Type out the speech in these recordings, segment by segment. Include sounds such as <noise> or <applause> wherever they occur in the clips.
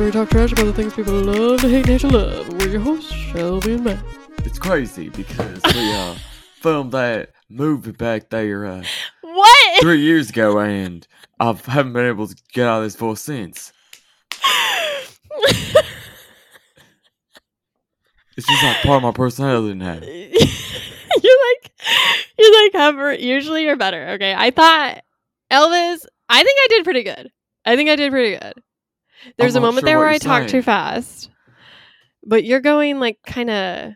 where we talk trash about the things people love to hate and hate to love. We're your hosts, Shelby and Matt. It's crazy because we uh, filmed that movie back there uh, What? three years ago, and I haven't been able to get out of this voice since. It's just like part of my personality now. <laughs> you're like, you're like, however, usually you're better. Okay. I thought Elvis, I think I did pretty good. I think I did pretty good. There's I'm a moment sure there where I you're too fast, but you're going like kind of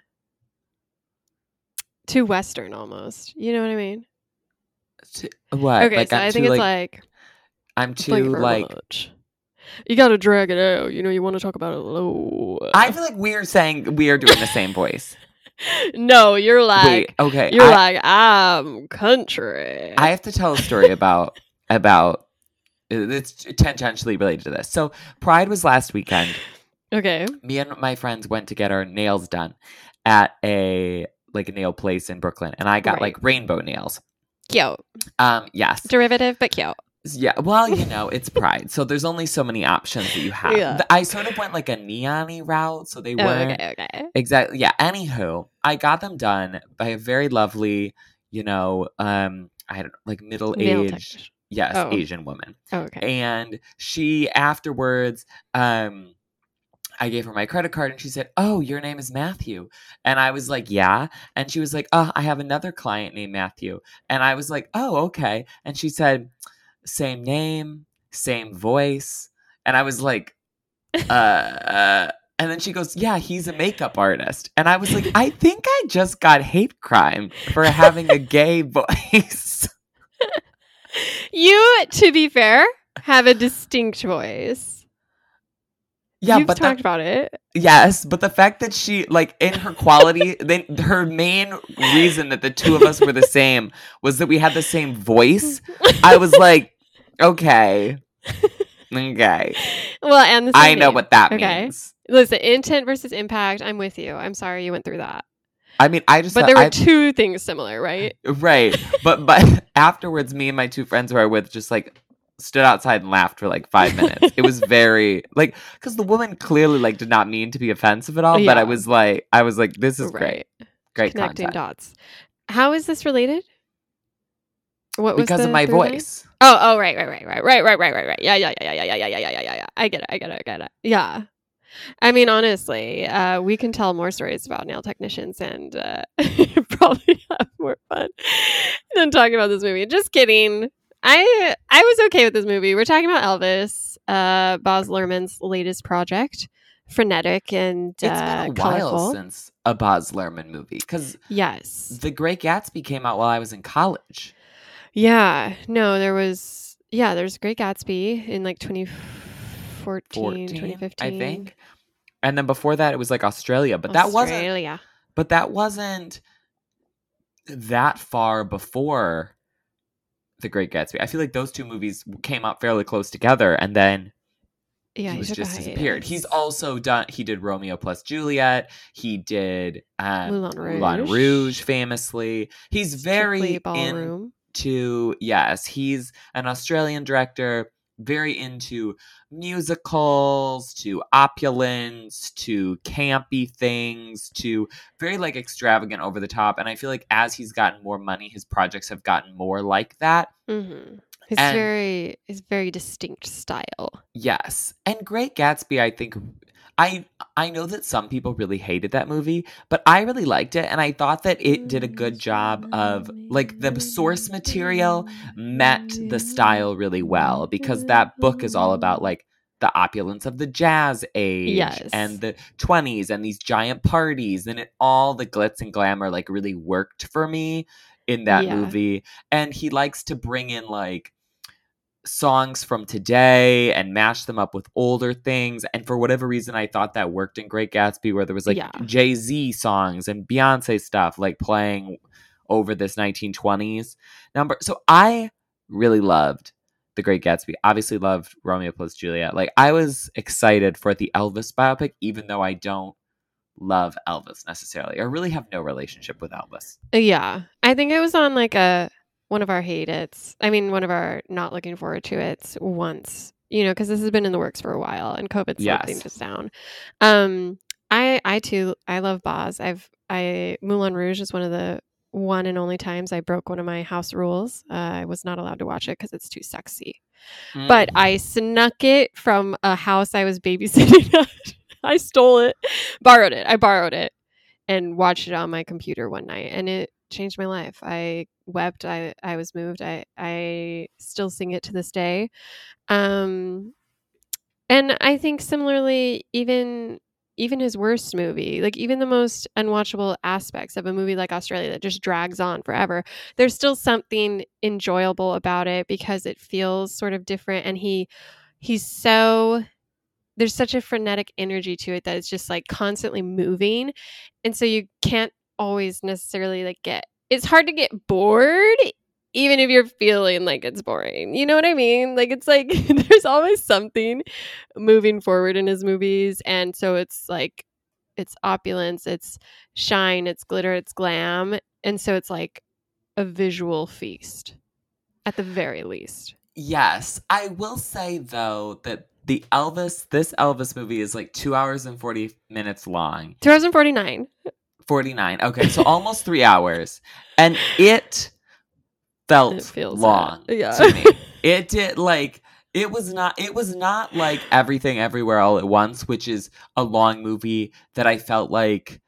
too Western almost. You know what I mean? What? Okay. like so I'm I think too, it's like, like, I'm too like. much. You got to drag it out. You know, you want to talk about it low. I feel like we are saying we are doing the same voice. <laughs> no, you're like, Wait, okay. you're I, like, I'm country. I have to tell a story about about it's tangentially related to this. So Pride was last weekend. okay. Me and my friends went to get our nails done at a like a nail place in Brooklyn, and I got Right. like rainbow nails. Cute. Um, yes, Derivative, but cute. yeah. Well, you know, it's Pride, so there's only so many options that you have. Yeah. I sort of went like a neon route, so they Oh, weren't okay, okay. Exactly. Yeah. Anywho, I got them done by a very lovely, you know, um, I don't like middle aged. Yes, Oh. Asian woman. Oh, okay. And she afterwards, um, I gave her my credit card and she said, Oh, your name is Matthew. And I was like, Yeah. And she was like, Oh, I have another client named Matthew. And I was like, Oh, okay. And she said, Same name, same voice. And I was like, uh, <laughs> uh and then she goes, Yeah, he's a makeup <laughs> artist. And I was like, I think I just got hate crime for having a gay <laughs> voice. You, to be fair, have a distinct voice. Yeah, You've but talked about it. yes, but the fact that she like in her quality, <laughs> then her main reason that the two of us were the same was that we had the same voice. I was like, okay, okay, well, and the I same know what that Okay. means. Listen, intent versus impact. I'm with you. I'm sorry you went through that. I mean, I just But there were I- two things similar, right? right, but but <laughs> <laughs> afterwards, me and my two friends who I with just like stood outside and laughed for like five minutes. it was very <laughs> like because the woman clearly like did not mean to be offensive at all, but I was like, I was like, this is great, right. great Connecting content dots. How is this related? What was because of my third line? voice. Oh, oh, right, right, right, right, right, right, right, right, right. Yeah, yeah, yeah, yeah, yeah, yeah, yeah, yeah, yeah, yeah, yeah. I get it. I get it. I get it. Yeah. I mean, honestly, uh, we can tell more stories about nail technicians and uh, <laughs> probably have more fun than talking about this movie. Just kidding. I I was okay with this movie. We're talking about Elvis, uh, Baz Luhrmann's latest project, frenetic and It's uh, been a colorful. while since a Baz Luhrmann movie because yes. The Great Gatsby came out while I was in college. Yeah. No, there was yeah, there's Great Gatsby in like 2014, 14, 2015. I think. And then before that, it was like Australia, but that wasn't. Australia. But that wasn't that far before The Great Gatsby. I feel like those two movies came out fairly close together, and then Yeah, he was just disappeared. He's also done. He did Romeo plus Juliet. He did um, Moulin Rouge. Moulin Rouge, famously. He's very Strictly in ballroom. to yes he's an australian director very into musicals to opulence to campy things to very like extravagant over the top. And i feel like as he's gotten more money his projects have gotten more like that. Hmm His And- very his very distinct style. yes. And great gatsby i think i i know that some people really hated that movie but i really liked it and i thought that it did a good job of like the source material met the style really well because that book is all about like the opulence of the jazz age Yes. and the 20s and these giant parties and it all the glitz and glamour like really worked for me in that Yeah. movie and he likes to bring in like songs from today and mashed them up with older things. And for whatever reason, I thought that worked in Great Gatsby, where there was like Yeah. Jay Z songs and Beyonce stuff like playing over this 1920s number. So I really loved The Great Gatsby. Obviously, loved Romeo plus Juliet. Like I was excited for the Elvis biopic, even though I don't love Elvis necessarily, or really have no relationship with Elvis. Yeah. I think it was on like a one of our hate it's. I mean, one of our not looking forward to it's once, you know, because this has been in the works for a while and COVID slowed Yes. things down. Um, I I too I love Baz. I've I Moulin Rouge is one of the one and only times I broke one of my house rules. Uh, I was not allowed to watch it because it's too sexy. But I snuck it from a house I was babysitting <laughs> at. I stole it, borrowed it. I borrowed it and watched it on my computer one night and it changed my life. I wept. I, I was moved. I, I still sing it to this day. Um, and I think similarly, even even his worst movie, like even the most unwatchable aspects of a movie like Australia that just drags on forever, there's still something enjoyable about it because it feels sort of different and he he's so there's such a frenetic energy to it that it's just like constantly moving and so you can't always necessarily like get it's hard to get bored even if you're feeling like it's boring you know what i mean like it's like <laughs> there's always something moving forward in his movies and so it's like it's opulence it's shine it's glitter it's glam and so it's like a visual feast at the very least Yes, I will say though that the Elvis, this Elvis movie is like two hours and 40 minutes long. 2049 49. Okay, so almost three hours. And it felt It feels long. Yeah. to me. <laughs> It did like it was not it was not like everything everywhere all at once, which is a long movie that I felt like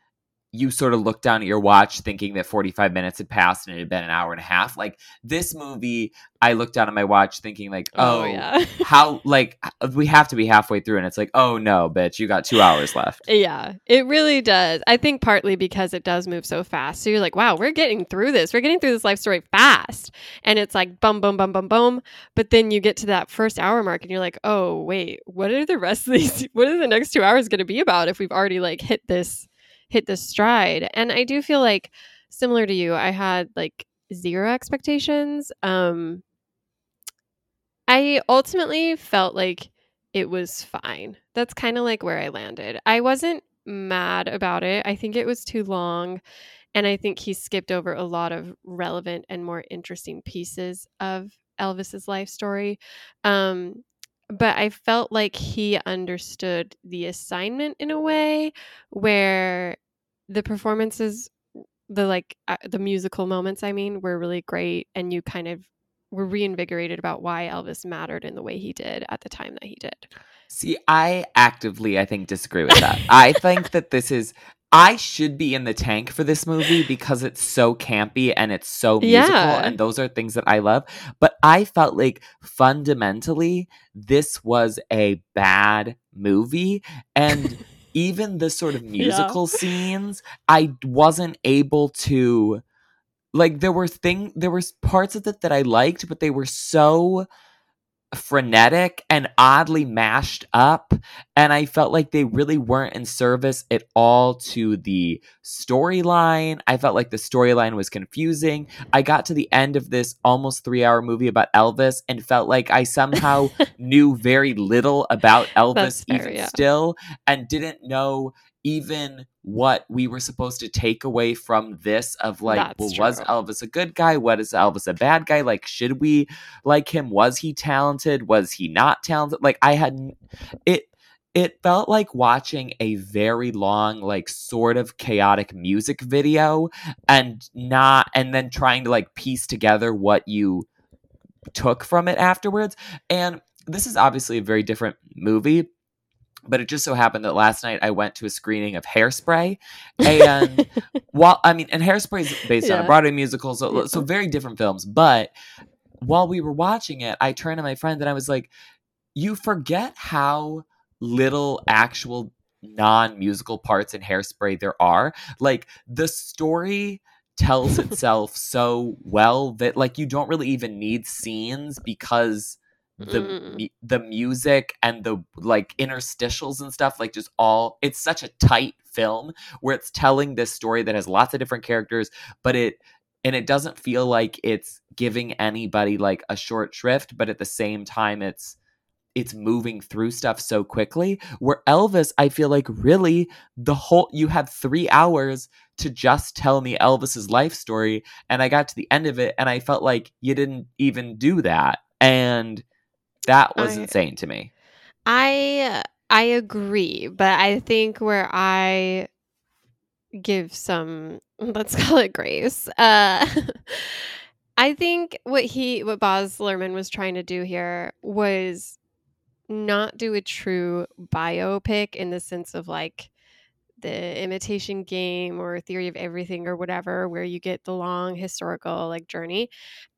you sort of looked down at your watch thinking that 45 minutes had passed and it had been an hour and a half. Like this movie, I looked down at my watch thinking like, oh, oh yeah <laughs> how like we have to be halfway through and it's like oh no bitch you got two hours left <laughs> Yeah, it really does. I think partly because it does move so fast. So you're like, wow, we're getting through this. We're getting through this life story fast. And it's like boom boom boom boom boom, But then you get to that first hour mark and you're like, oh, wait, what are the rest of these? <laughs> What are the next two hours going to be about if we've already like hit this, hit this stride? And I do feel like similar to you, I had like zero expectations. Um, I ultimately felt like it was fine. That's kind of like where I landed. I wasn't mad about it. I think it was too long. And I think he skipped over a lot of relevant and more interesting pieces of Elvis's life story. Um, but I felt like he understood the assignment in a way where the performances, the like uh, the musical moments, I mean, were really great, and you kind of were reinvigorated about why Elvis mattered in the way he did at the time that he did. see i actively i think disagree with that i think that this is i should be in the tank for this movie <gasps> because it's so campy and it's so musical Yeah. and those are things that i love but i felt like fundamentally this was a bad movie and <laughs> even the sort of musical scenes i wasn't able to like there were thing there were parts of it that i liked but they were so frenetic and oddly mashed up and i felt like they really weren't in service at all to the storyline i felt like the storyline was confusing i got to the end of this almost three hour movie about elvis and felt like i somehow <laughs> knew very little about elvis fair, even yeah. still and didn't know even what we were supposed to take away from this of like That's well was elvis a good guy? What is elvis a bad guy? Like should we like him? Was he talented? Was he not talented? Like i had it it felt like watching a very long like sort of chaotic music video and not and then trying to like piece together what you took from it afterwards. And this is obviously a very different movie but it just so happened that last night I went to a screening of Hairspray, and <laughs> while I mean, and Hairspray is based on a Broadway musical, so Yeah. so very different films. But while we were watching it, I turned to my friend and I was like, "You forget how little actual non-musical parts in Hairspray there are. Like the story." tells itself <laughs> so well that like you don't really even need scenes because the Mm. mu- the music and the like interstitials and stuff like just all it's such a tight film where it's telling this story that has lots of different characters but it and it doesn't feel like it's giving anybody like a short shrift but at the same time it's it's moving through stuff so quickly where elvis i feel like really the whole you had three hours to just tell me elvis's life story and i got to the end of it and i felt like you didn't even do that and that was I- insane to me I I agree, but I think where I give some <laughs> let's call it grace. Uh <laughs> I think what he what Baz Luhrmann was trying to do here was not do a true biopic in the sense of like the imitation game or theory of everything or whatever where you get the long historical like journey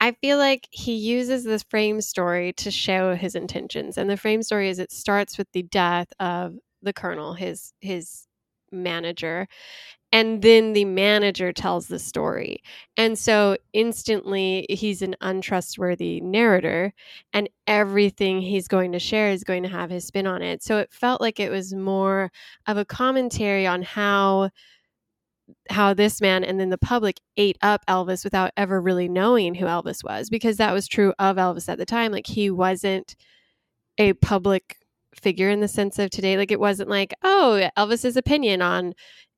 i feel like he uses this frame story to show his intentions and the frame story is it starts with the death of the colonel his his manager and then the manager tells the story. And so instantly he's an untrustworthy narrator and everything he's going to share is going to have his spin on it. So it felt like it was more of a commentary on how how this man and then the public ate up Elvis without ever really knowing who Elvis was because that was true of Elvis at the time. Like he wasn't a public figure in the sense of today. Like it wasn't like oh Elvis's opinion on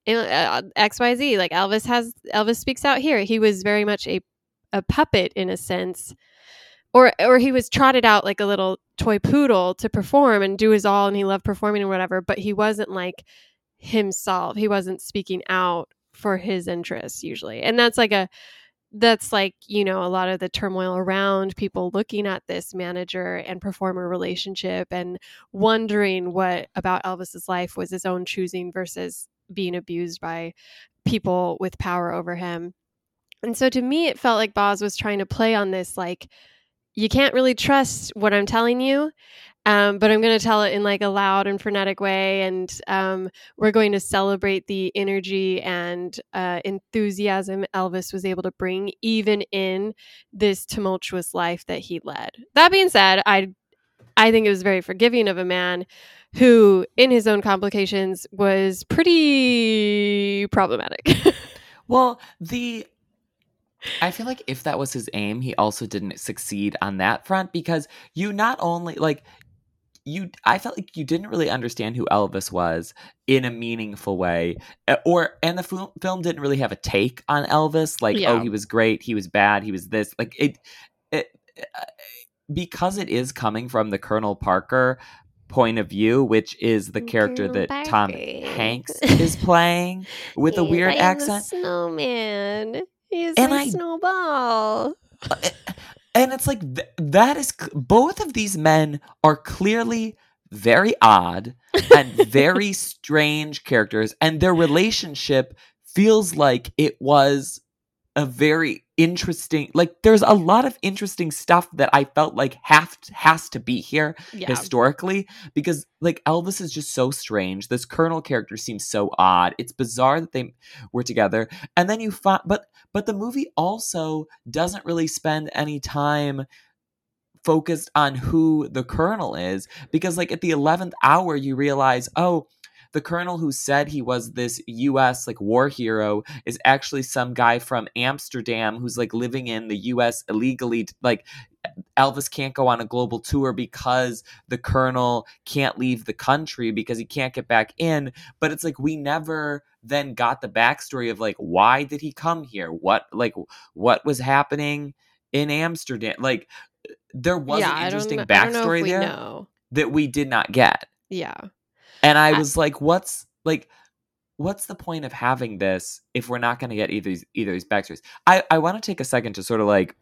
Uh, uh, XYZ like Elvis has Elvis speaks out here. He was very much a a puppet in a sense or or he was trotted out like a little toy poodle to perform and do his all and he loved performing and whatever but he wasn't like himself. He wasn't speaking out for his interests usually. And that's like a that's like you know a lot of the turmoil around people looking at this manager and performer relationship and wondering what about elvis's life was his own choosing versus being abused by people with power over him. And so to me it felt like baz was trying to play on this like you can't really trust what i'm telling you um, but i'm going to tell it in like a loud and frenetic way and um, we're going to celebrate the energy and uh, enthusiasm elvis was able to bring even in this tumultuous life that he led. That being said i i think it was very forgiving of a man who in his own complications was pretty problematic. <laughs> Well, the I feel like if that was his aim, he also didn't succeed on that front because you not only like you I felt like you didn't really understand who Elvis was in a meaningful way uh, or and the film, film didn't really have a take on Elvis like oh he was great, he was bad, he was this like it it uh, because it is coming from the Colonel Parker point of view which is the character that Tom Hanks is playing <laughs> with a weird I am the accent. snowman. He's And my I- snowball. And it's like th- that is c- both of these men are clearly very odd and very <laughs> strange characters and their relationship feels like it was a very interesting like there's a lot of interesting stuff that i felt like have has to be here yeah historically because like Elvis is just so strange. This Colonel character seems so odd. It's bizarre that they were together. And then you find but but the movie also doesn't really spend any time focused on who the Colonel is because like at the 11th hour you realize, "Oh, the colonel who said he was this US like war hero is actually some guy from Amsterdam who's like living in the US illegally like Elvis can't go on a global tour because the colonel can't leave the country because he can't get back in. But it's like we never then got the backstory of like why did he come here? What like what was happening in Amsterdam? Like there was yeah, an interesting I don't know if backstory we there know. that we did not get. Yeah. And I was like, what's like what's the point of having this if we're not going to get either these- either these backstories? I I want to take a second to sort of like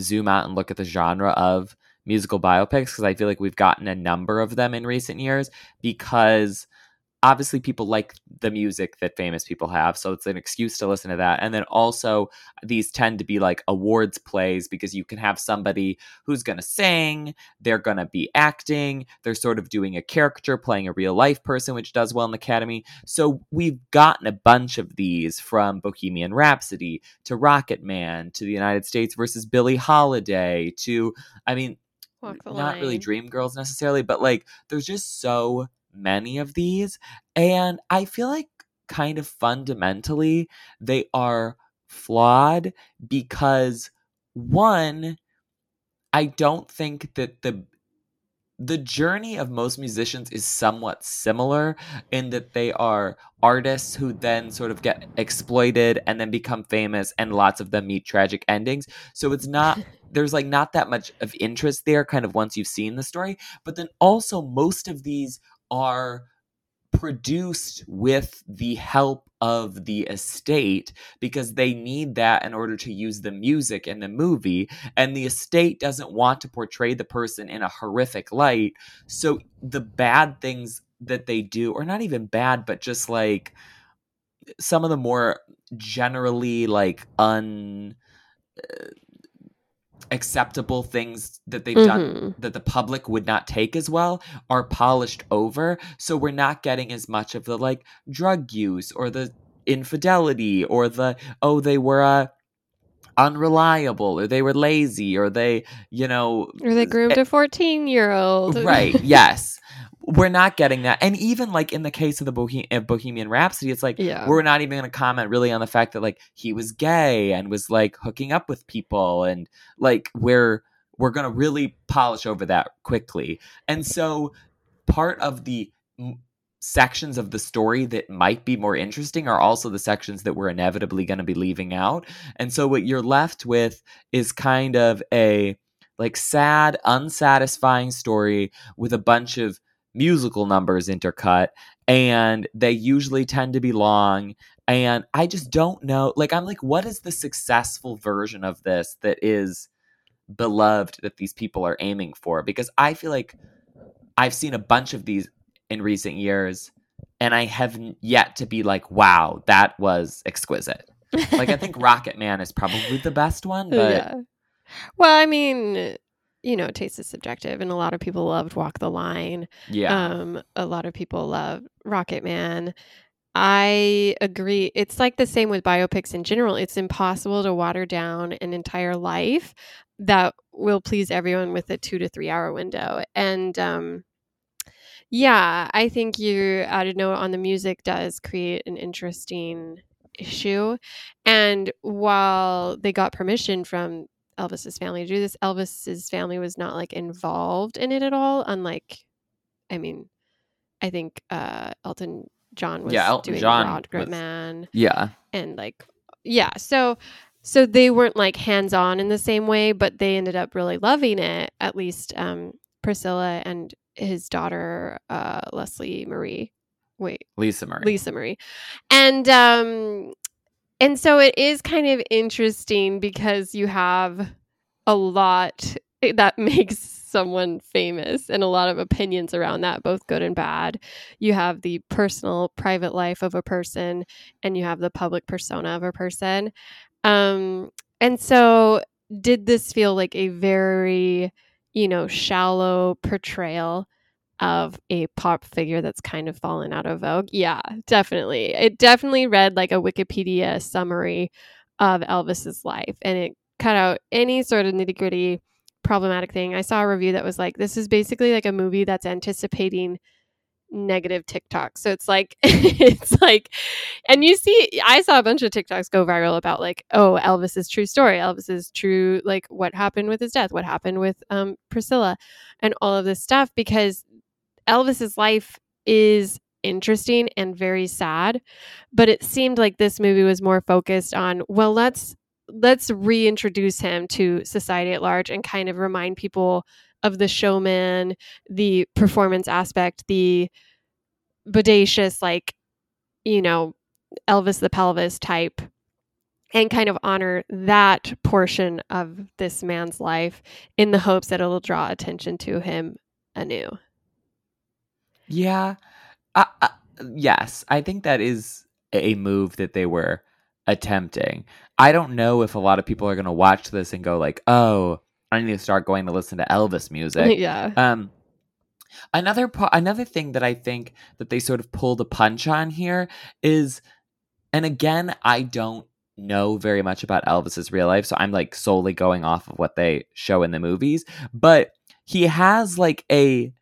zoom out and look at the genre of musical biopics because I feel like we've gotten a number of them in recent years because obviously people like the music that famous people have so it's an excuse to listen to that and then also these tend to be like awards plays because you can have somebody who's going to sing they're going to be acting they're sort of doing a caricature playing a real life person which does well in the academy so we've gotten a bunch of these from bohemian rhapsody to rocket man to the united states versus billie holiday to i mean not really line. dream girls necessarily, but like there's just so many of these. And I feel like kind of fundamentally they are flawed because one, I don't think that the the journey of most musicians is somewhat similar in that they are artists who then sort of get exploited and then become famous and lots of them meet tragic endings so it's not <laughs> there's like not that much of interest there kind of once you've seen the story but then also most of these are produced with the help of the estate because they need that in order to use the music in the movie. And the estate doesn't want to portray the person in a horrific light. So the bad things that they do or not even bad but just like some of the more generally like un uh, acceptable things that they've done Mhm. that the public would not take as well are polished over so we're not getting as much of the like drug use or the infidelity or the oh they were uh unreliable or they were lazy or they you know Or they groomed a 14 year old. Eh right <laughs> yes we're not getting that. And even like in the case of the Bohe- uh, bohemian rhapsody it's like Yeah. we're not even going to comment really on the fact that like he was gay and was like hooking up with people and like we're we're going to really polish over that quickly. And so part of the m- sections of the story that might be more interesting are also the sections that we're inevitably going to be leaving out. And so what you're left with is kind of a like sad unsatisfying story with a bunch of musical numbers intercut and they usually tend to be long and i just don't know like i'm like what is the successful version of this that is beloved that these people are aiming for because i feel like i've seen a bunch of these in recent years and i haven't yet to be like wow that was exquisite like i think <laughs> rocket man is probably the best one oh, but yeah. Well, I mean, you know, taste is subjective, and a lot of people loved Walk the Line. yeah Um, a lot of people love Rocket Man. I agree. It's like the same with biopics in general. It's impossible to water down an entire life that will please everyone with a two to three hour window. And um, yeah, I think your added note on the music does create an interesting issue. And while they got permission from Elvis's family to do this, Elvis's family was not like involved in it at all. Unlike, I mean, I think uh, Elton John was Yeah, Elton doing John Rocket was- Man yeah. and like yeah so so they weren't like hands on in the same way but they ended up really loving it at least um priscilla and his daughter uh leslie marie. Wait. Lisa marie. Lisa marie. And um and so it is kind of interesting because you have a lot that <laughs> makes someone famous and a lot of opinions around that both good and bad. You have the personal private life of a person and you have the public persona of a person. Um and so did this feel like a very you know shallow portrayal of a pop figure that's kind of fallen out of vogue yeah definitely it definitely read like a wikipedia summary of elvis's life and it cut out any sort of nitty gritty problematic thing. I saw a review that was like, this is basically like a movie that's anticipating negative TikTok. So it's like, <laughs> it's like, and you see, I saw a bunch of TikToks go viral about like, oh, Elvis's true story, Elvis's true, like what happened with his death, what happened with um, Priscilla, and all of this stuff because Elvis's life is interesting and very sad but it seemed like this movie was more focused on well let's let's reintroduce him to society at large and kind of remind people of the showman, the performance aspect, the bodacious, like, you know, Elvis the pelvis type, and kind of honor that portion of this man's life in the hopes that it'll draw attention to him anew. Yeah. Uh, uh, yes, I think that is a move that they were attempting. I don't know if a lot of people are going to watch this and go like, "Oh, I need to start going to listen to Elvis <laughs> music." yeah. Um another po- another thing that I think that they sort of pulled a punch on here is and again, I don't know very much about Elvis's real life, so I'm like solely going off of what they show in the movies, but he has like a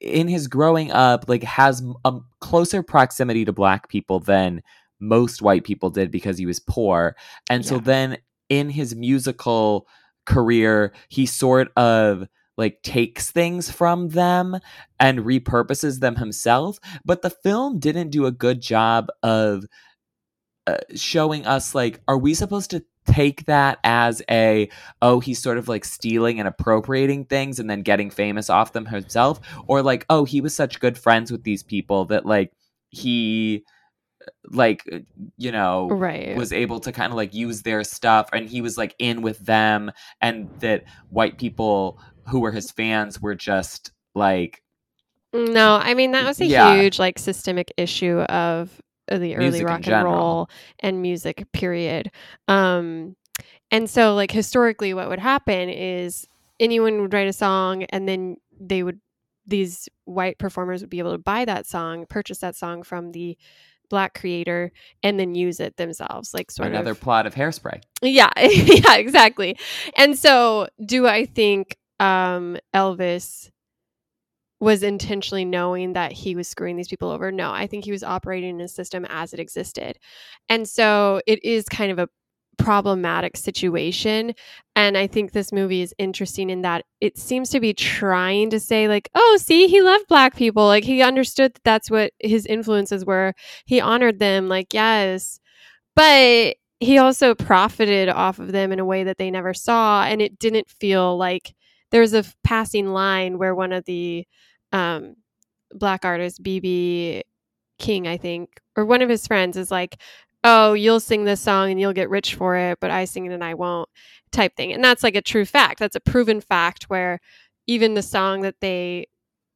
in his growing up like has a closer proximity to black people than most white people did because he was poor. And so then in his musical career he sort of like takes things from them and repurposes them himself. But the film didn't do a good job of uh, showing us like are we supposed to take that as a oh he's sort of like stealing and appropriating things and then getting famous off them himself or like oh he was such good friends with these people that like he like uh, you know Right. was able to kind of like use their stuff and he was like in with them and that white people who were his fans were just like No, I mean that was a Yeah. huge like systemic issue of of the early Music rock and general. roll and music period. Um and so like historically what would happen is anyone would write a song and then they would these white performers would be able to buy that song, purchase that song from the black creator and then use it themselves like sort another of another plot of hairspray yeah, <laughs> yeah, exactly. And so, do I think um, Elvis was intentionally knowing that he was screwing these people over? No, I think he was operating in a system as it existed. And so, it is kind of a problematic situation. And I think this movie is interesting in that it seems to be trying to say, like, oh, see, he loved black people. Like, he understood that that's what his influences were. He honored them. Like, yes. But he also profited off of them in a way that they never saw and it didn't feel like there was a passing line where one of the um, black artists bb king i think or one of his friends is like oh you'll sing this song and you'll get rich for it but i sing it and i won't type thing and that's like a true fact. That's a proven fact where even the song that they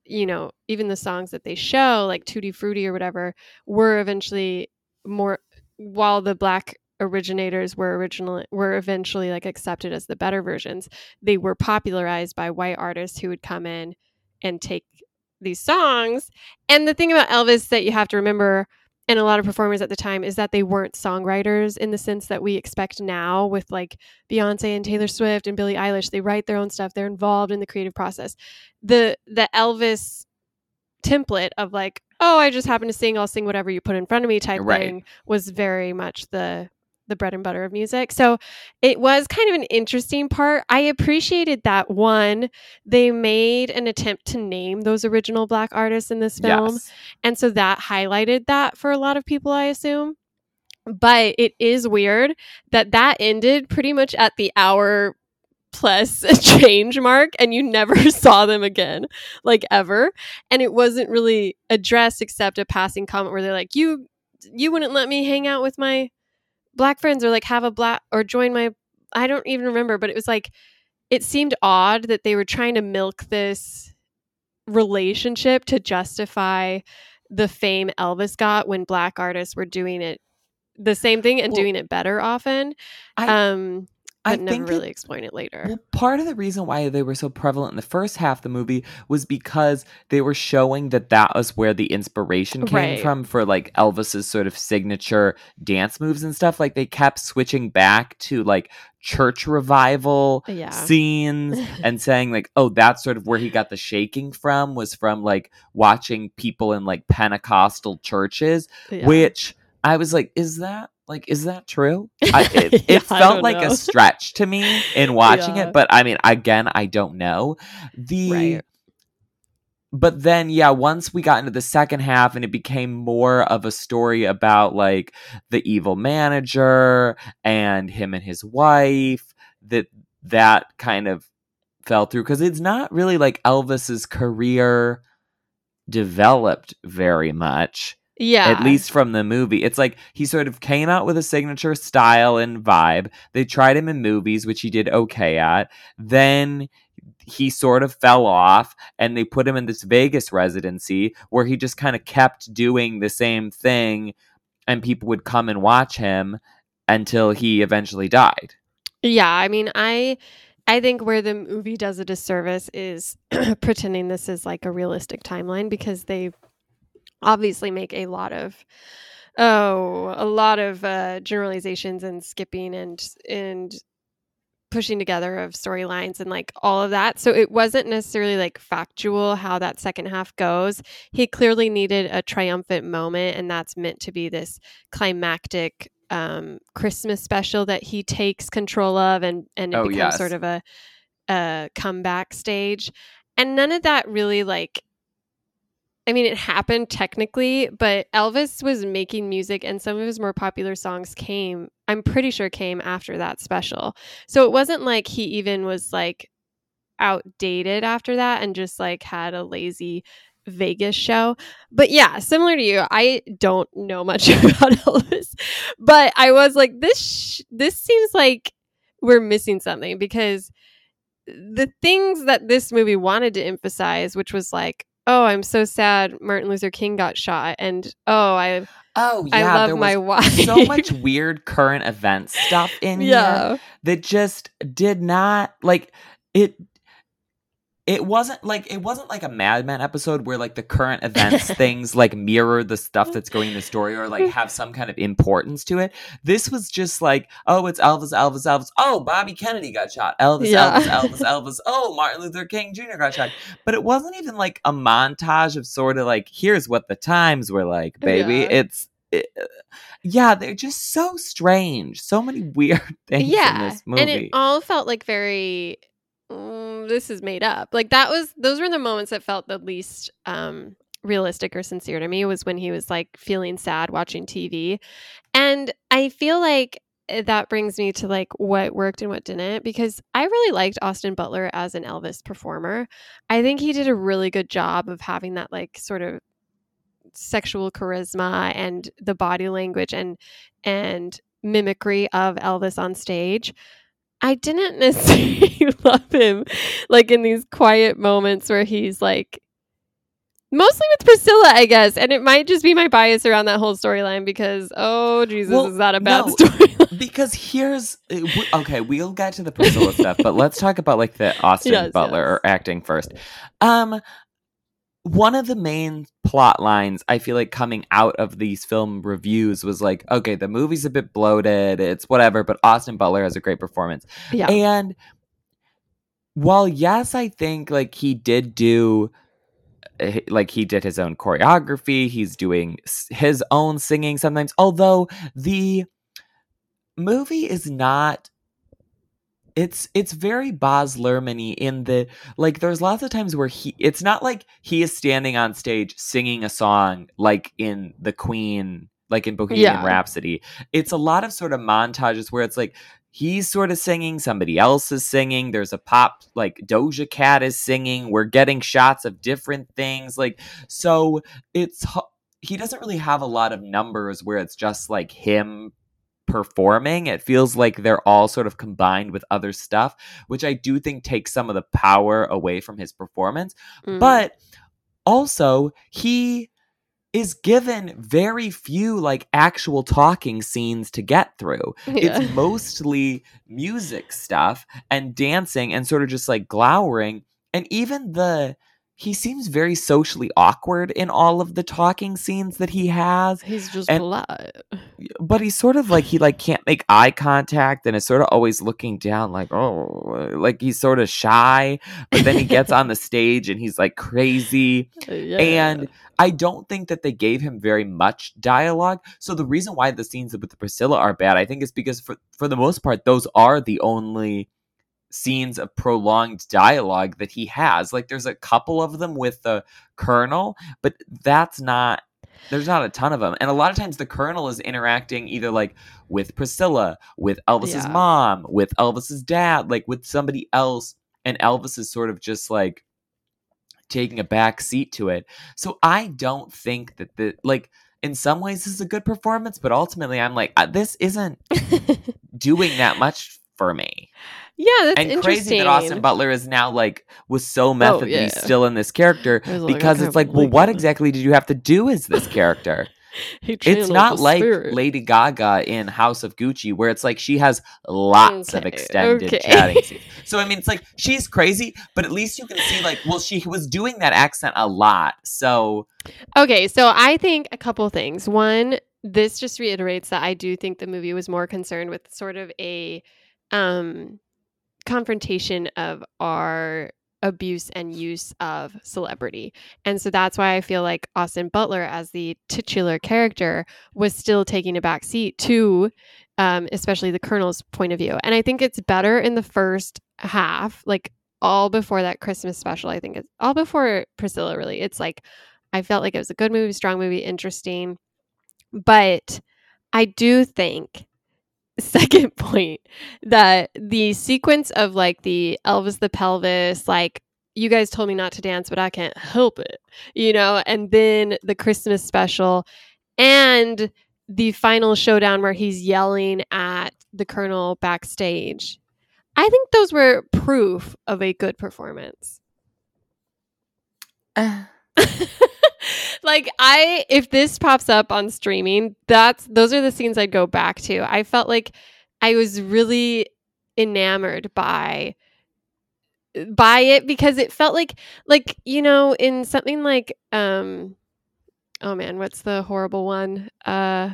you know even the songs that they show like tutti frutti or whatever were eventually more while the black originators were originally were eventually like accepted as the better versions they were popularized by white artists who would come in and take these songs and the thing about elvis that you have to remember and a lot of performers at the time is that they weren't songwriters in the sense that we expect now with like beyonce and taylor swift and billie eilish they write their own stuff they're involved in the creative process the the elvis template of like oh i just happen to sing i'll sing whatever you put in front of me type Right. thing was very much the the bread and butter of music. So it was kind of an interesting part. I appreciated that one, they made an attempt to name those original black artists in this film. yes And so that highlighted that for a lot of people, I assume. But it is weird that that ended pretty much at the hour plus <laughs> change mark and you never <laughs> saw them again like ever and it wasn't really addressed except a passing comment where they're like you you wouldn't let me hang out with my black friends or like have a black or join my I don't even remember but it was like it seemed odd that they were trying to milk this relationship to justify the fame Elvis got when black artists were doing it the same thing and Well, doing it better often. I- um I never really explain it later Well, part of the reason why they were so prevalent in the first half of the movie was because they were showing that that was where the inspiration came Right. from for like Elvis's sort of signature dance moves and stuff. Like they kept switching back to like church revival yeah scenes <laughs> and saying like, oh, that's sort of where he got the shaking from was from like watching people in like Pentecostal churches yeah. which I was like, is that like is that true? <laughs> I, it, Yeah, it felt like know. a stretch to me in <laughs> watching Yeah. it, but I mean, again, I don't know. The Right. but then yeah, once we got into the second half and it became more of a story about like the evil manager and him and his wife, that that kind of fell through because it's not really like Elvis's career developed very much yeah at least from the movie. It's like he sort of came out with a signature style and vibe. They tried him in movies, which he did okay at. Then he sort of fell off and they put him in this Vegas residency where he just kind of kept doing the same thing and people would come and watch him until he eventually died. Yeah, I mean, I I think where the movie does a disservice is <clears throat> pretending this is like a realistic timeline because they obviously make a lot of oh, a lot of uh generalizations and skipping and and pushing together of storylines and like all of that. So it wasn't necessarily like factual how that second half goes. He clearly needed a triumphant moment, and that's meant to be this climactic um, Christmas special that he takes control of, and and it Oh, becomes yes. sort of a a comeback stage. And none of that really like. I mean, it happened technically, but Elvis was making music, and some of his more popular songs came. I'm pretty sure came after that special. So it wasn't like he even was like outdated after that and just like had a lazy Vegas show. But yeah, similar to you, I don't know much <laughs> about Elvis, but I was like this sh- this seems like we're missing something because the things that this movie wanted to emphasize, which was like, oh, I'm so sad Martin Luther King got shot and oh, I Oh I love there my wife. so much <laughs> weird current event stuff in here that just did not like it it wasn't like it wasn't like a Mad Men episode where like the current events <laughs> things like mirror the stuff that's going in the story or like have some kind of importance to it. This was just like, oh, it's Elvis, Elvis, Elvis. Oh, Bobby Kennedy got shot. Elvis, Yeah. Elvis, Elvis, <laughs> Elvis. Oh, Martin Luther King Jr. got shot. But it wasn't even like a montage of sort of like, here's what the times were like, baby. Yeah. It's it, uh, yeah, they're just so strange. So many <laughs> weird things in yeah this movie. and it all felt like very mm, this is made up. Like that was those were the moments that felt the least um realistic or sincere to me was when he was like feeling sad watching tv and i feel like eh, that brings me to like what worked and what didn't because i really liked austin butler as an elvis performer. I think he did a really good job of having that like sort of sexual charisma and the body language and and mimicry of Elvis on stage. I didn't <laughs> necessarily love him like in these quiet moments where he's like mostly with Priscilla, I guess. And it might just be my bias around that whole storyline because oh Jesus, Well, is that a bad no. <laughs> storyline? because here's uh, okay we'll get to the priscilla stuff but let's talk about like the austin <laughs> Yes, butler yes. or acting first um one of the main plot lines i feel like coming out of these film reviews was like okay the movie's a bit bloated it's whatever but austin butler has a great performance Yeah. and while yes i think like he did do uh, like he did his own choreography he's doing his own singing sometimes although the movie is not it's it's very Baz Luhrmann in the like there's lots of times where he it's not like he is standing on stage singing a song like in the Queen like in Bohemian Yeah. Rhapsody. It's a lot of sort of montages where it's like he's sort of singing, somebody else is singing, there's a pop like Doja Cat is singing, we're getting shots of different things like so it's he doesn't really have a lot of numbers where it's just like him performing. It feels like they're all sort of combined with other stuff, which I do think takes some of the power away from his performance. Mm. But also, he is given very few like actual talking scenes to get through. <laughs> Yeah. It's mostly music stuff and dancing and sort of just like glowering. And even the he seems very socially awkward in all of the talking scenes that he has he's just and- polite. but he's sort of like he like can't make eye contact and is sort of always looking down like oh like he's sort of shy but then he gets on the <laughs> stage and he's like crazy Yeah. and i don't think that they gave him very much dialogue so the reason why the scenes with the priscilla are bad i think is because for for the most part those are the only scenes of prolonged dialogue that he has. Like there's a couple of them with the colonel but that's not there's not a ton of them and a lot of times the colonel is interacting either like with priscilla with elvis's Yeah. mom with elvis's dad like with somebody else and elvis is sort of just like taking a back seat to it. So i don't think that the like in some ways this is a good performance but ultimately i'm like uh, this isn't <laughs> doing that much for me yeah, that's and interesting. crazy that Austin Butler is now like was so method that yeah. he's still in this character was like, because it's like, well, what exactly did you have to do as this character? <laughs> It's not like spirit. Lady Gaga in House of Gucci where it's like she has lots of extended okay. chatting scenes. <laughs> So I mean, it's like she's crazy, but at least you can see like, well, she was doing that accent a lot, so Okay, so I think a couple things. One, this just reiterates that I do think the movie was more concerned with sort of a um confrontation of our abuse and use of celebrity. And so that's why I feel like Austin Butler, as the titular character, was still taking a back seat to um, especially the Colonel's point of view. And I think it's better in the first half, like all before that Christmas special. I think it's all before Priscilla, really. It's like, I felt like it was a good movie, strong movie, interesting. But I do think second <laughs> point that the sequence of like the Elvis the pelvis, like you guys told me not to dance, but I can't help it, you know, and then the Christmas special and the final showdown where he's yelling at the colonel backstage. I think those were proof of a good performance. <sighs> Uh. <laughs> like I if this pops up on streaming, that's those are the scenes I'd go back to. I felt like I was really enamored by by it because it felt like like you know in something like um oh man what's the horrible one uh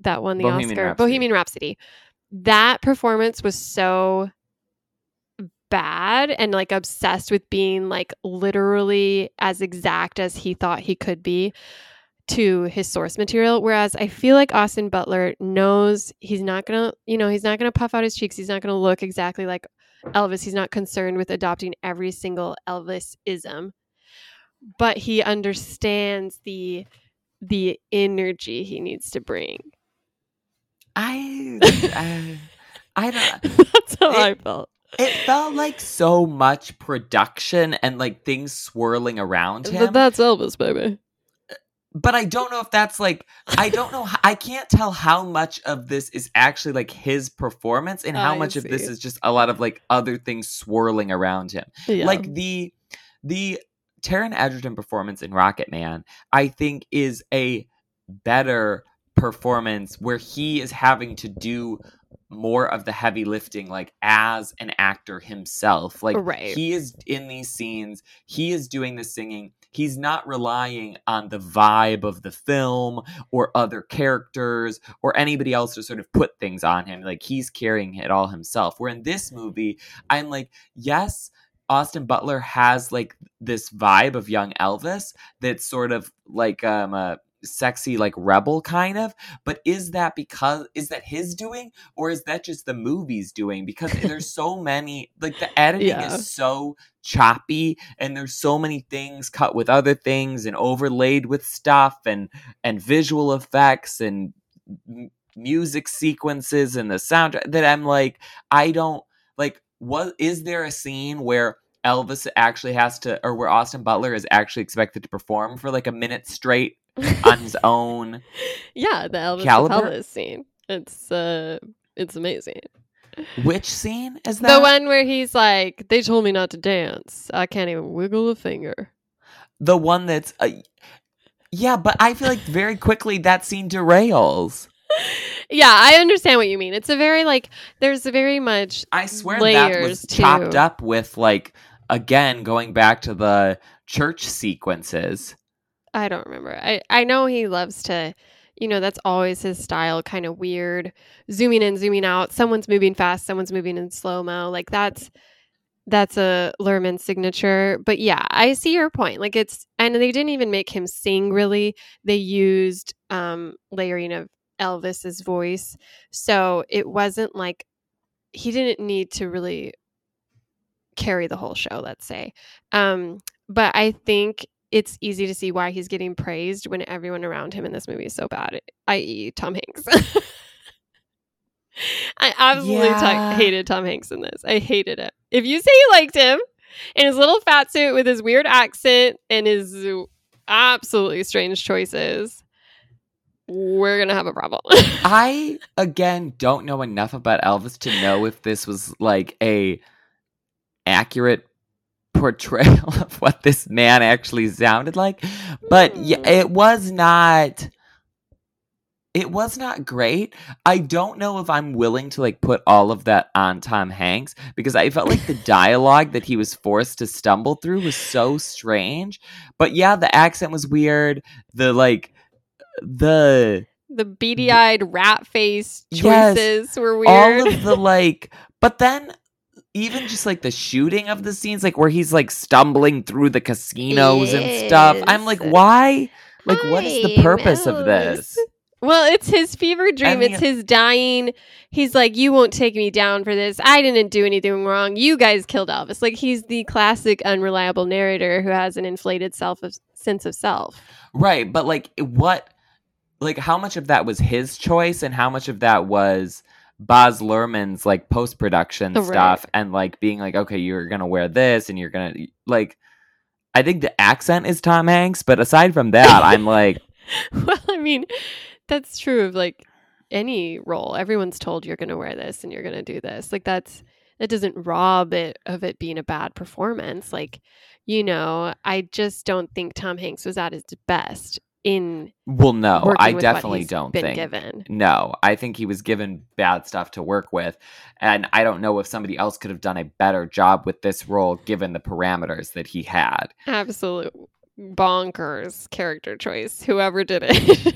that won the Bohemian Oscar Rhapsody. Bohemian Rhapsody that performance was so bad and like obsessed with being like literally as exact as he thought he could be to his source material. Whereas i feel like austin butler knows he's not gonna you know he's not gonna puff out his cheeks. He's not gonna look exactly like elvis. He's not concerned with adopting every single elvis ism but he understands the the energy he needs to bring. I <laughs> i, I don't that's how it, i felt it felt like so much production and like things swirling around him. But that's Elvis, baby. But I don't know if that's like I don't know I can't tell how much of this is actually like his performance and how I much see. of this is just a lot of like other things swirling around him. Yeah. Like the the Taron Egerton performance in Rocketman, I think is a better performance where he is having to do more of the heavy lifting like as an actor himself. Like right. he is in these scenes he is doing the singing. He's not relying on the vibe of the film or other characters or anybody else to sort of put things on him. Like he's carrying it all himself. Where in this movie i'm like yes Austin Butler has like this vibe of young Elvis that's sort of like um a sexy like rebel kind of but is that because is that his doing or is that just the movies doing because there's <laughs> so many like the editing yeah. is so choppy and there's so many things cut with other things and overlaid with stuff and and visual effects and m- music sequences and the soundtrack that I'm like I don't like what is there a scene where Elvis actually has to, or where Austin Butler is actually expected to perform for like a minute straight on his own. <laughs> Yeah, the Elvis caliber? scene. It's uh, it's amazing. Which scene is that? The one where he's like, "They told me not to dance. I can't even wiggle a finger." The one that's, uh, yeah, but I feel like very quickly that scene derails. <laughs> yeah, I understand what you mean. It's a very like there's a very much I swear that was to... chopped up with like again going back to the church sequences. I don't remember. I I know he loves to you know, that's always his style, kind of weird, zooming in, zooming out. Someone's moving fast, someone's moving in slow mo. Like that's that's a Luhrmann signature. But yeah, I see your point. Like it's and they didn't even make him sing really. They used um layering of Elvis's voice. So it wasn't like he didn't need to really carry the whole show, let's say. Um but I think it's easy to see why he's getting praised when everyone around him in this movie is so bad, i.e., Tom Hanks. <laughs> I absolutely yeah. t- hated Tom Hanks in this. I hated it. If you say you liked him in his little fat suit with his weird accent and his absolutely strange choices, we're gonna have a problem. <laughs> I again don't know enough about Elvis to know if this was like a accurate portrayal <laughs> of what this man actually sounded like. But yeah, hmm. it was not it was not great. I don't know if I'm willing to like put all of that on Tom Hanks because I felt like the <laughs> dialogue that he was forced to stumble through was so strange. But yeah, the accent was weird. The like the the beady-eyed rat face choices yes, were weird. All of the <laughs> like but then even just like the shooting of the scenes, like where he's like stumbling through the casinos and stuff. I'm like, why? Like, what is the Hi, purpose of this? Well, it's his fever dream. mean- it's his dying. He's like, you won't take me down for this. I didn't do anything wrong. You guys killed Elvis. Like he's the classic unreliable narrator who has an inflated self of sense of self. Right, but like what like how much of that was his choice and how much of that was Baz Luhrmann's like post production Right. stuff and like being like, okay, you're gonna wear this and you're gonna like I think the accent is Tom Hanks, but aside from that, <laughs> I'm like, well, I mean, that's true of like any role. Everyone's told you're to wear this and you're to do this. Like that's that doesn't rob it of it being a bad performance. Like, you know, I just don't think Tom Hanks was at his best in well, no, I definitely don't think. given. No, I think he was given bad stuff to work with. And I don't know if somebody else could have done a better job with this role given the parameters that he had. Absolute bonkers character choice. Whoever did it.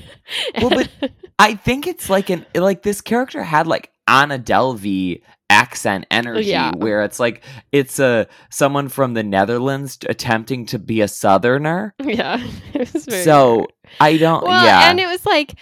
Well, but <laughs> I think it's like an like this character had like Anna Delvey accent energy Yeah. where it's like it's a someone from the Netherlands attempting to be a southerner. <laughs> yeah, it was very So weird. I don't well, yeah. and it was like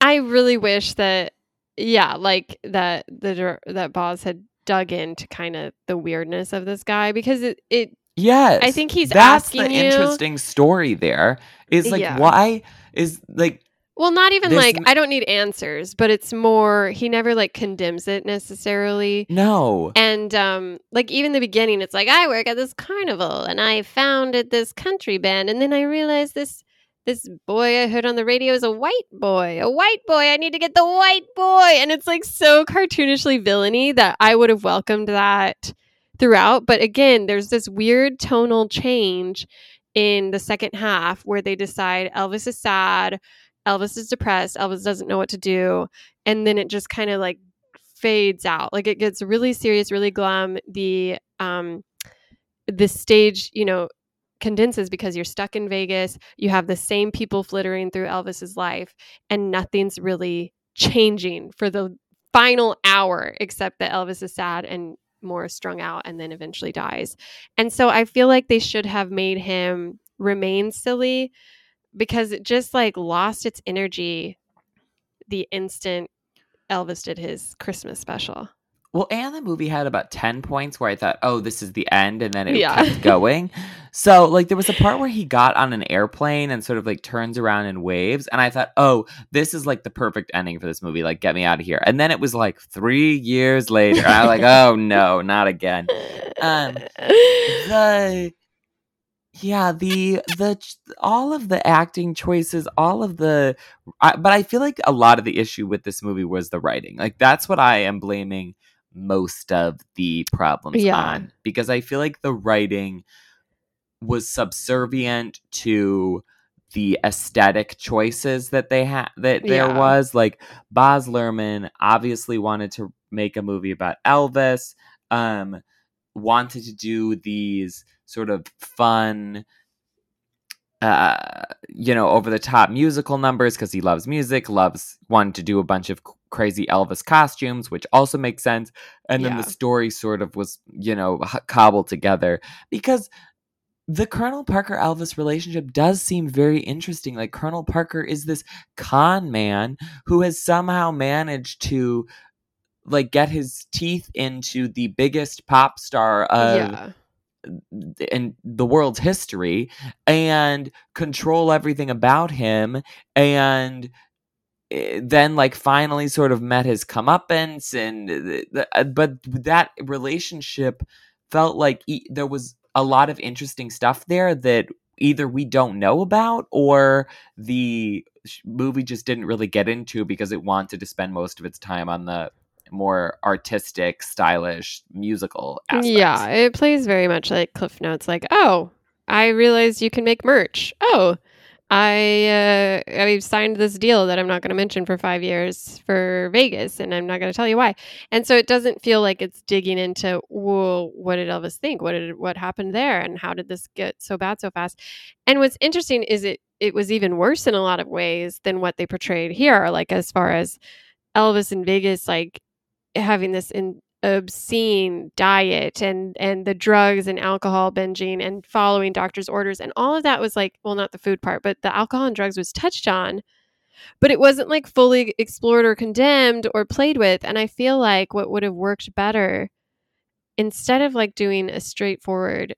I really wish that yeah, like that the that Baz had dug into kind of the weirdness of this guy because it it yes. I think he's That's asking the you- interesting story there. Is like Yeah. why is like well not even like I don't need answers, but it's more he never like condemns it necessarily. no. And um like even the beginning it's like I work at this carnival and I founded this country band and then I realized this this boy I heard on the radio is a white boy. A white boy. I need to get the white boy. And it's like so cartoonishly villainy that I would have welcomed that throughout. But again, there's this weird tonal change in the second half where they decide Elvis is sad, Elvis is depressed, Elvis doesn't know what to do. And then it just kind of like fades out. Like it gets really serious, really glum. The um the stage, you know, condenses because you're stuck in Vegas. You have the same people flittering through Elvis's life and nothing's really changing for the final hour except that Elvis is sad and more strung out and then eventually dies. And so I feel like they should have made him remain silly because it just like lost its energy the instant Elvis did his Christmas special. Well, and the movie had about 10 points where I thought, oh, this is the end. And then it Yeah. kept going. <laughs> so, like, there was a part where he got on an airplane and sort of like turns around and waves. And I thought, oh, this is like the perfect ending for this movie. Like, get me out of here. And then it was like three years later. I was like, oh, no, not again. Um, <laughs> The. Yeah, the the all of the acting choices, all of the, I, but I feel like a lot of the issue with this movie was the writing. Like that's what I am blaming most of the problems Yeah. on because I feel like the writing was subservient to the aesthetic choices that they had that there Yeah. was like Baz Luhrmann obviously wanted to make a movie about Elvis um wanted to do these sort of fun uh you know over the top musical numbers because he loves music loves wanted to do a bunch of crazy elvis costumes which also makes sense and then Yeah. the story sort of was you know cobbled together because the colonel parker elvis relationship does seem very interesting like colonel parker is this con man who has somehow managed to like get his teeth into the biggest pop star of yeah. In the world's history and control everything about him and eh, then like finally sort of met his comeuppance and uh, but that relationship felt like e- there was a lot of interesting stuff there that either we don't know about or the movie just didn't really get into because it wanted to spend most of its time on the more artistic stylish musical aspects. Yeah, it plays very much like Cliff Notes. Like, oh, I realized you can make merch. Oh, I uh, I signed this deal that I'm not going to mention for five years for Vegas, and I'm not going to tell you why. And so it doesn't feel like it's digging into, well, what did Elvis think? What did what happened there, and how did this get so bad so fast? And what's interesting is it it was even worse in a lot of ways than what they portrayed here. Like as far as Elvis in Vegas, like having this in obscene diet and and the drugs and alcohol binging and following doctor's orders and all of that was like well not the food part but the alcohol and drugs was touched on but it wasn't like fully explored or condemned or played with and i feel like what would have worked better instead of like doing a straightforward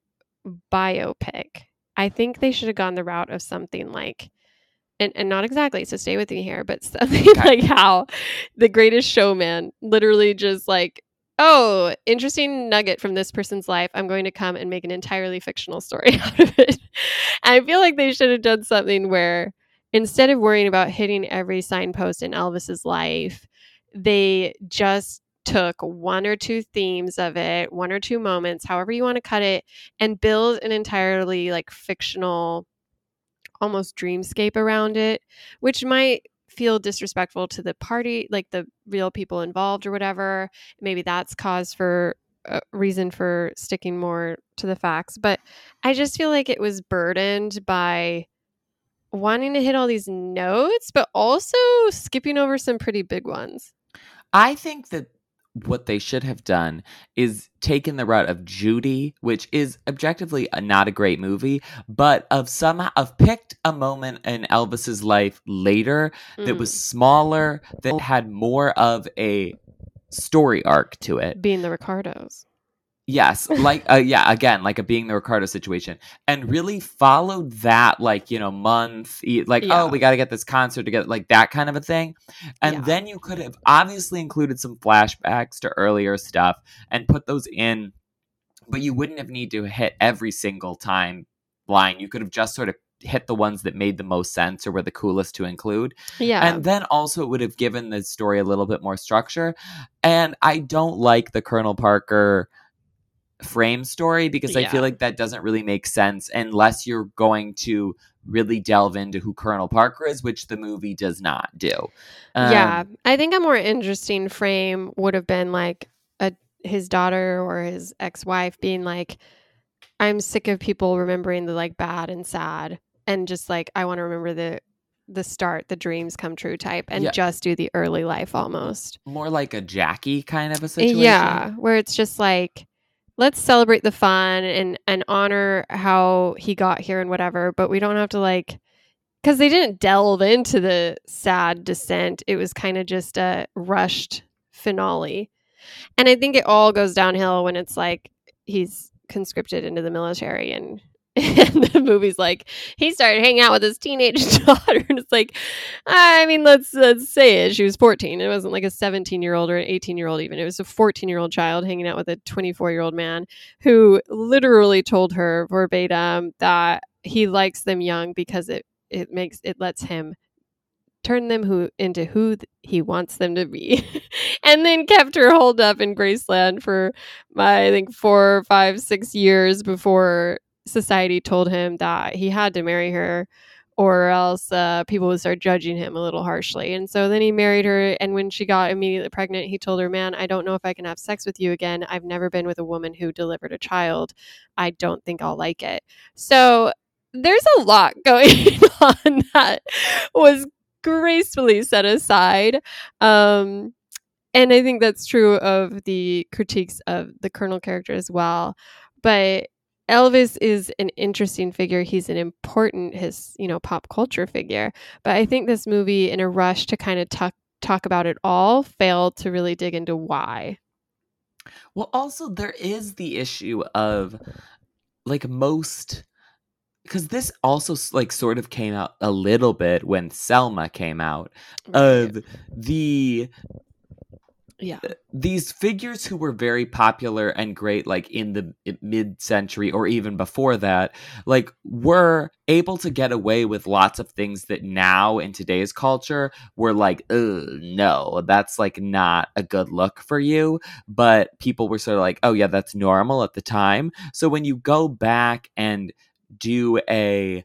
biopic i think they should have gone the route of something like and, and not exactly so stay with me here but <laughs> something Okay. like how the greatest showman literally just like oh interesting nugget from this person's life i'm going to come and make an entirely fictional story <laughs> out of it i feel like they should have done something where instead of worrying about hitting every signpost in elvis's life they just took one or two themes of it one or two moments however you want to cut it and build an entirely like fictional almost dreamscape around it which might feel disrespectful to the party like the real people involved or whatever. Maybe that's cause for a reason for sticking more to the facts but i just feel like it was burdened by wanting to hit all these notes but also skipping over some pretty big ones. I think that what they should have done is taken the route of Judy, which is objectively a, not a great movie, but of somehow of picked a moment in Elvis's life later that Mm. was smaller, that had more of a story arc to it. being the ricardos Yes, like uh, yeah, again, like a being the Ricardo situation, and really followed that like you know month, like Yeah. oh we got to get this concert together, like that kind of a thing, and Yeah. then you could have obviously included some flashbacks to earlier stuff and put those in, but you wouldn't have need to hit every single time line. You could have just sort of hit the ones that made the most sense or were the coolest to include. yeah And then also it would have given the story a little bit more structure. And I don't like the Colonel Parker frame story because I feel like that doesn't really make sense unless you're going to really delve into who Colonel Parker is, which the movie does not do. yeah, Um, I think a more interesting frame would have been like a his daughter or his ex-wife being like I'm sick of people remembering the like bad and sad and just like I want to remember the the start, the dreams come true type and Yeah. just do the early life almost. more like a Jackie kind of a situation. Yeah, where it's just like let's celebrate the fun and and honor how he got here and whatever, but we don't have to like cuz they didn't delve into the sad descent. It was kind of just a rushed finale. And I think it all goes downhill when it's like he's conscripted into the military and <laughs> and the movie's like he started hanging out with his teenage <laughs> daughter and it's like i mean let's let's say it she was 14 it wasn't like a 17 year old or an 18 year old even. It was a 14 year old child hanging out with a 24 year old man who literally told her verbatim that he likes them young because it it makes it lets him turn them who into who th- he wants them to be. <laughs> And then kept her holed up in graceland for my i think four five six years before society told him that he had to marry her or else uh, people would start judging him a little harshly. And so then he married her. And when she got immediately pregnant, he told her, Man, I don't know if I can have sex with you again. I've never been with a woman who delivered a child. I don't think I'll like it. So there's a lot <laughs> going on that was gracefully set aside. Um, and I think that's true of the critiques of the Colonel character as well. But Elvis is an interesting figure. He's an important his, you know, pop culture figure. But I think this movie in a rush to kind of talk talk about it all failed to really dig into why. Well, also there is the issue of like most because this also like sort of came out a little bit when Selma came out of the yeah. Uh, these figures who were very popular and great like in the mid century or even before that like were able to get away with lots of things that now in today's culture were like no that's like not a good look for you but people were sort of like oh yeah that's normal at the time so when you go back and do a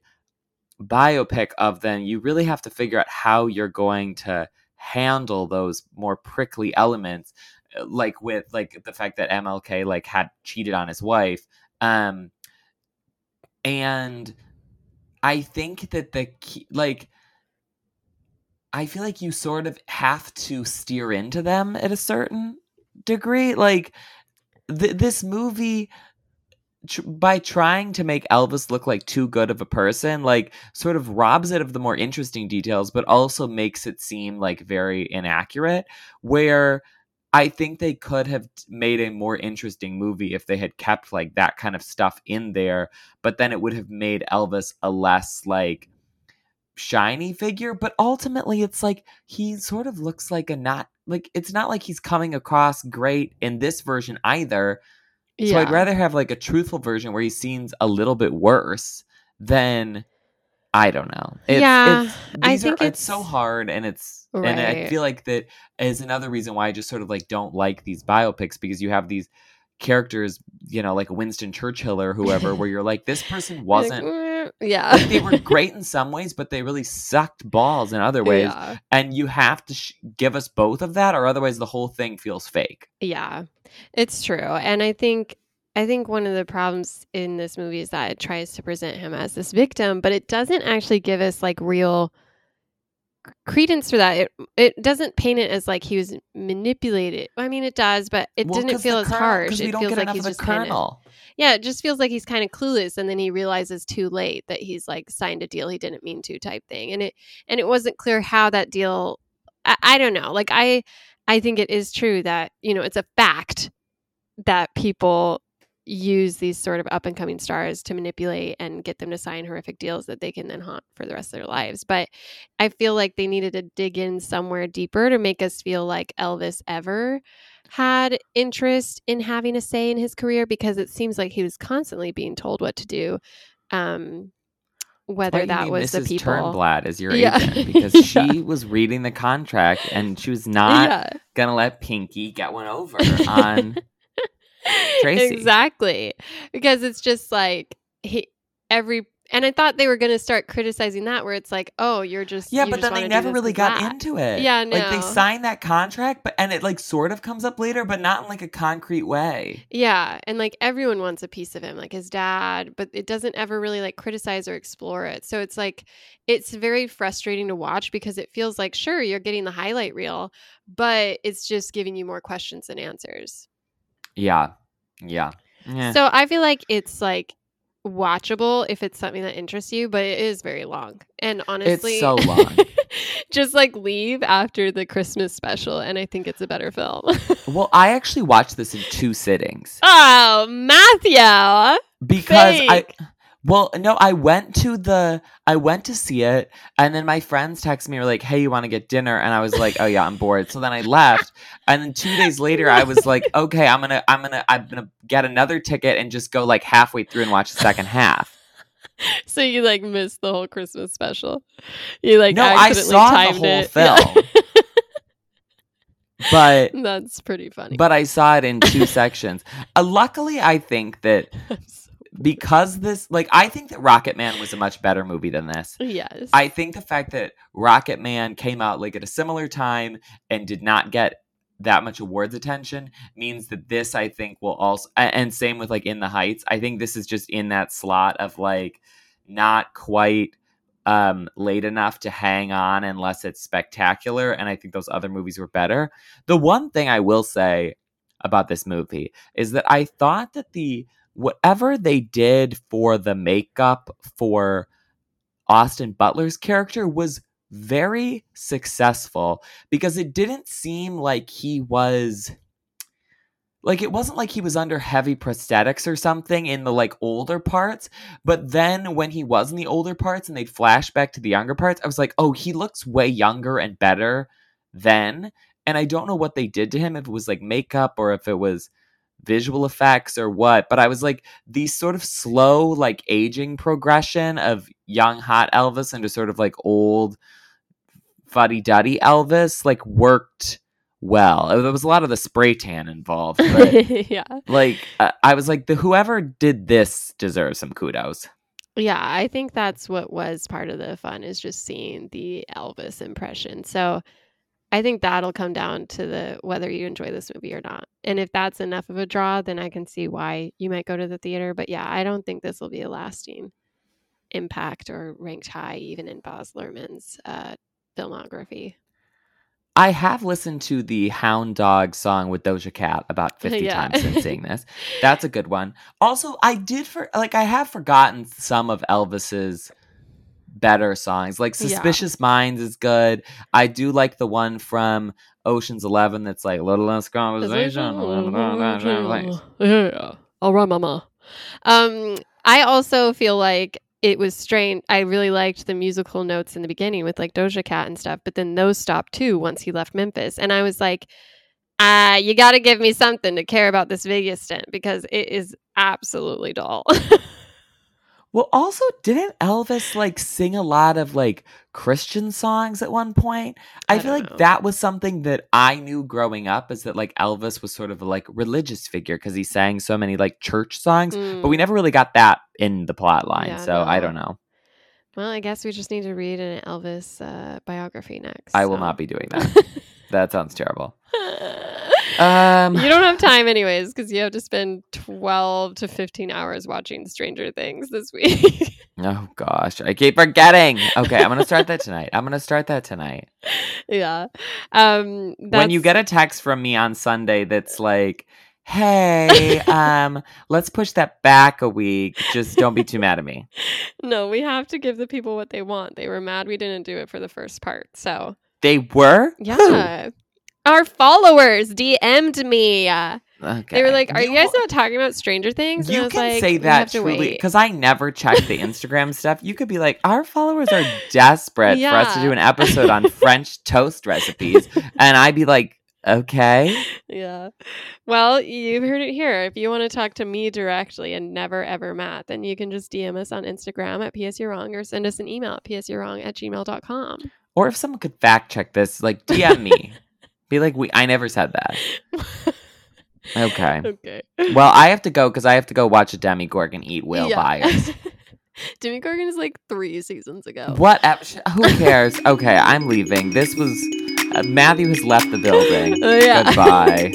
biopic of them you really have to figure out how you're going to handle those more prickly elements uh, like with like the fact that MLK like had cheated on his wife um and I think that the key, like I feel like you sort of have to steer into them at a certain degree. Like th- this movie tr- by trying to make Elvis look like too good of a person, like sort of robs it of the more interesting details, but also makes it seem like very inaccurate. Where I think they could have made a more interesting movie if they had kept like that kind of stuff in there, but then it would have made Elvis a less like shiny figure. But ultimately, it's like he sort of looks like a not like it's not like he's coming across great in this version either. So I'd rather have like a truthful version where he seems a little bit worse than I don't know. It's, Yeah, it's, I think are, it's so hard, and it's and I feel like that is another reason why I just sort of like don't like these biopics because you have these characters, you know, like Winston Churchill or whoever, <laughs> where you're like, this person wasn't. Like, <laughs> yeah. Like, they were great in some ways, but they really sucked balls in other ways. Yeah. And you have to sh- give us both of that, or otherwise the whole thing feels fake. Yeah, it's true. And I think I think one of the problems in this movie is that it tries to present him as this victim, but it doesn't actually give us like real credence for that. It it doesn't paint it as like he was manipulated. I mean, it does, but it Well, didn't feel as colonel- harsh. It feels like he's just kind of colonel. yeah, it just feels like he's kind of clueless, and then he realizes too late that he's like signed a deal he didn't mean to, type thing. And it and it wasn't clear how that deal. I, I don't know. Like I, I think it is true that you know it's a fact that people use these sort of up and coming stars to manipulate and get them to sign horrific deals that they can then haunt for the rest of their lives. But I feel like they needed to dig in somewhere deeper to make us feel like Elvis ever had interest in having a say in his career because it seems like he was constantly being told what to do. Um, whether that was the Mrs. people. Turnblad as your Yeah. agent <laughs> because Yeah. she was reading the contract and she was not yeah. gonna let Pinky get one over <laughs> on <laughs> Tracy. Exactly. Because it's just like he every and I thought they were going to start criticizing that where it's like, "Oh, you're just Yeah, you but just then they never really got that." into it. Yeah, Like they no. signed that contract, but and it like sort of comes up later, but not in like a concrete way. Yeah, and like everyone wants a piece of him, like his dad, but it doesn't ever really like criticize or explore it. So it's like it's very frustrating to watch because it feels like sure you're getting the highlight reel, but it's just giving you more questions than answers. Yeah. Yeah. Yeah. So I feel like it's like watchable if it's something that interests you, but it is very long. And honestly, it's so long. <laughs> just like leave after the Christmas special, and I think it's a better film. <laughs> well, I actually watched this in two sittings oh, Matthew. because I Fake. Well, no, I went to the I went to see it and then my friends texted me were like, "Hey, you want to get dinner?" and I was like, "Oh yeah, I'm bored." So then I left and then 2 days later I was like, <laughs> "Okay, I'm going to I'm going to I'm going to get another ticket and just go like halfway through and watch the second half." <laughs> So you like missed the whole Christmas special. You like no, I accidentally saw the timed whole it. Yeah. film. <laughs> but That's pretty funny. but I saw it in two sections. Uh, luckily, I think that because this like I think that Rocketman was a much better movie than this. yes. I think the fact that Rocketman came out like at a similar time and did not get that much awards attention means that this I think will also and same with like In the Heights. I think this is just in that slot of like not quite um late enough to hang on unless it's spectacular and I think those other movies were better. The one thing I will say about this movie is that I thought that the whatever they did for the makeup for Austin Butler's character was very successful because it didn't seem like he was like it wasn't like he was under heavy prosthetics or something in the like older parts but then when he was in the older parts and they'd flash back to the younger parts i was like oh he looks way younger and better then and i don't know what they did to him if it was like makeup or if it was visual effects or what but i was like these sort of slow like aging progression of young hot elvis into sort of like old fuddy-duddy elvis like worked well there was a lot of the spray tan involved <laughs> but yeah. like uh, i was like the whoever did this deserves some kudos Yeah, I think that's what was part of the fun is just seeing the Elvis impression. So I think that'll come down to the whether you enjoy this movie or not. And if that's enough of a draw, then I can see why you might go to the theater. But yeah, I don't think this will be a lasting impact or ranked high even in Baz Luhrmann's uh, filmography. I have listened to the Hound Dog song with Doja Cat about <laughs> 50 Yeah. times since seeing this. <laughs> That's a good one. Also, I did for like I have forgotten some of Elvis's better songs. Like Yeah. Suspicious Minds is good. I do like the one from Ocean's 11 that's like little less conversation. a little less- Yeah. All right, mama. Um, I also feel like it was strange. I really liked the musical notes in the beginning with like Doja Cat and stuff, but then those stopped too once he left Memphis. And I was like, uh, you got to give me something to care about this Vegas stint because it is absolutely dull. <laughs> Well, also, didn't Elvis like sing a lot of like Christian songs at one point? I, I feel like know. that was something that I knew growing up is that like Elvis was sort of a like religious figure because he sang so many like church songs, but we Mm. never really got that in the plot line. Yeah, so I don't know. Well, I guess we just need to read an Elvis uh, biography next. I will not be doing that. that sounds terrible. <laughs> Um, you don't have time anyways because you have to spend 12 to 15 hours watching stranger things this week <laughs> oh gosh, I keep forgetting. Okay, I'm gonna start that tonight. I'm gonna start that tonight. yeah um when you get a text from me on Sunday that's like, "Hey, um, let's push that back a week. Just don't be too mad at me." <laughs> no we have to give the people what they want they were mad we didn't do it for the first part so They were? Who? Yeah our followers dm'd me Okay. they were like are you, guys not talking about stranger things And You can like, say that truly because I never check the Instagram stuff. You could be like, our followers are desperate for us to do an episode on <laughs> French toast recipes, and I'd be like, okay. Yeah. Well, you've heard it here. If you want to talk to me directly and never ever Matt, then you can just DM us on Instagram at PS You're Wrong or send us an email at psyourwrong at gmail.com. Or if someone could fact check this, like DM me. Be like, we. I never said that. <laughs> Okay. okay. Well, I have to go because I have to go watch a Demogorgon eat Will Yeah. Byers. <laughs> Demogorgon is like three seasons ago. What? Who cares? Okay, I'm leaving. This was uh, Matthew has left the building. <laughs> Oh, yeah. Goodbye.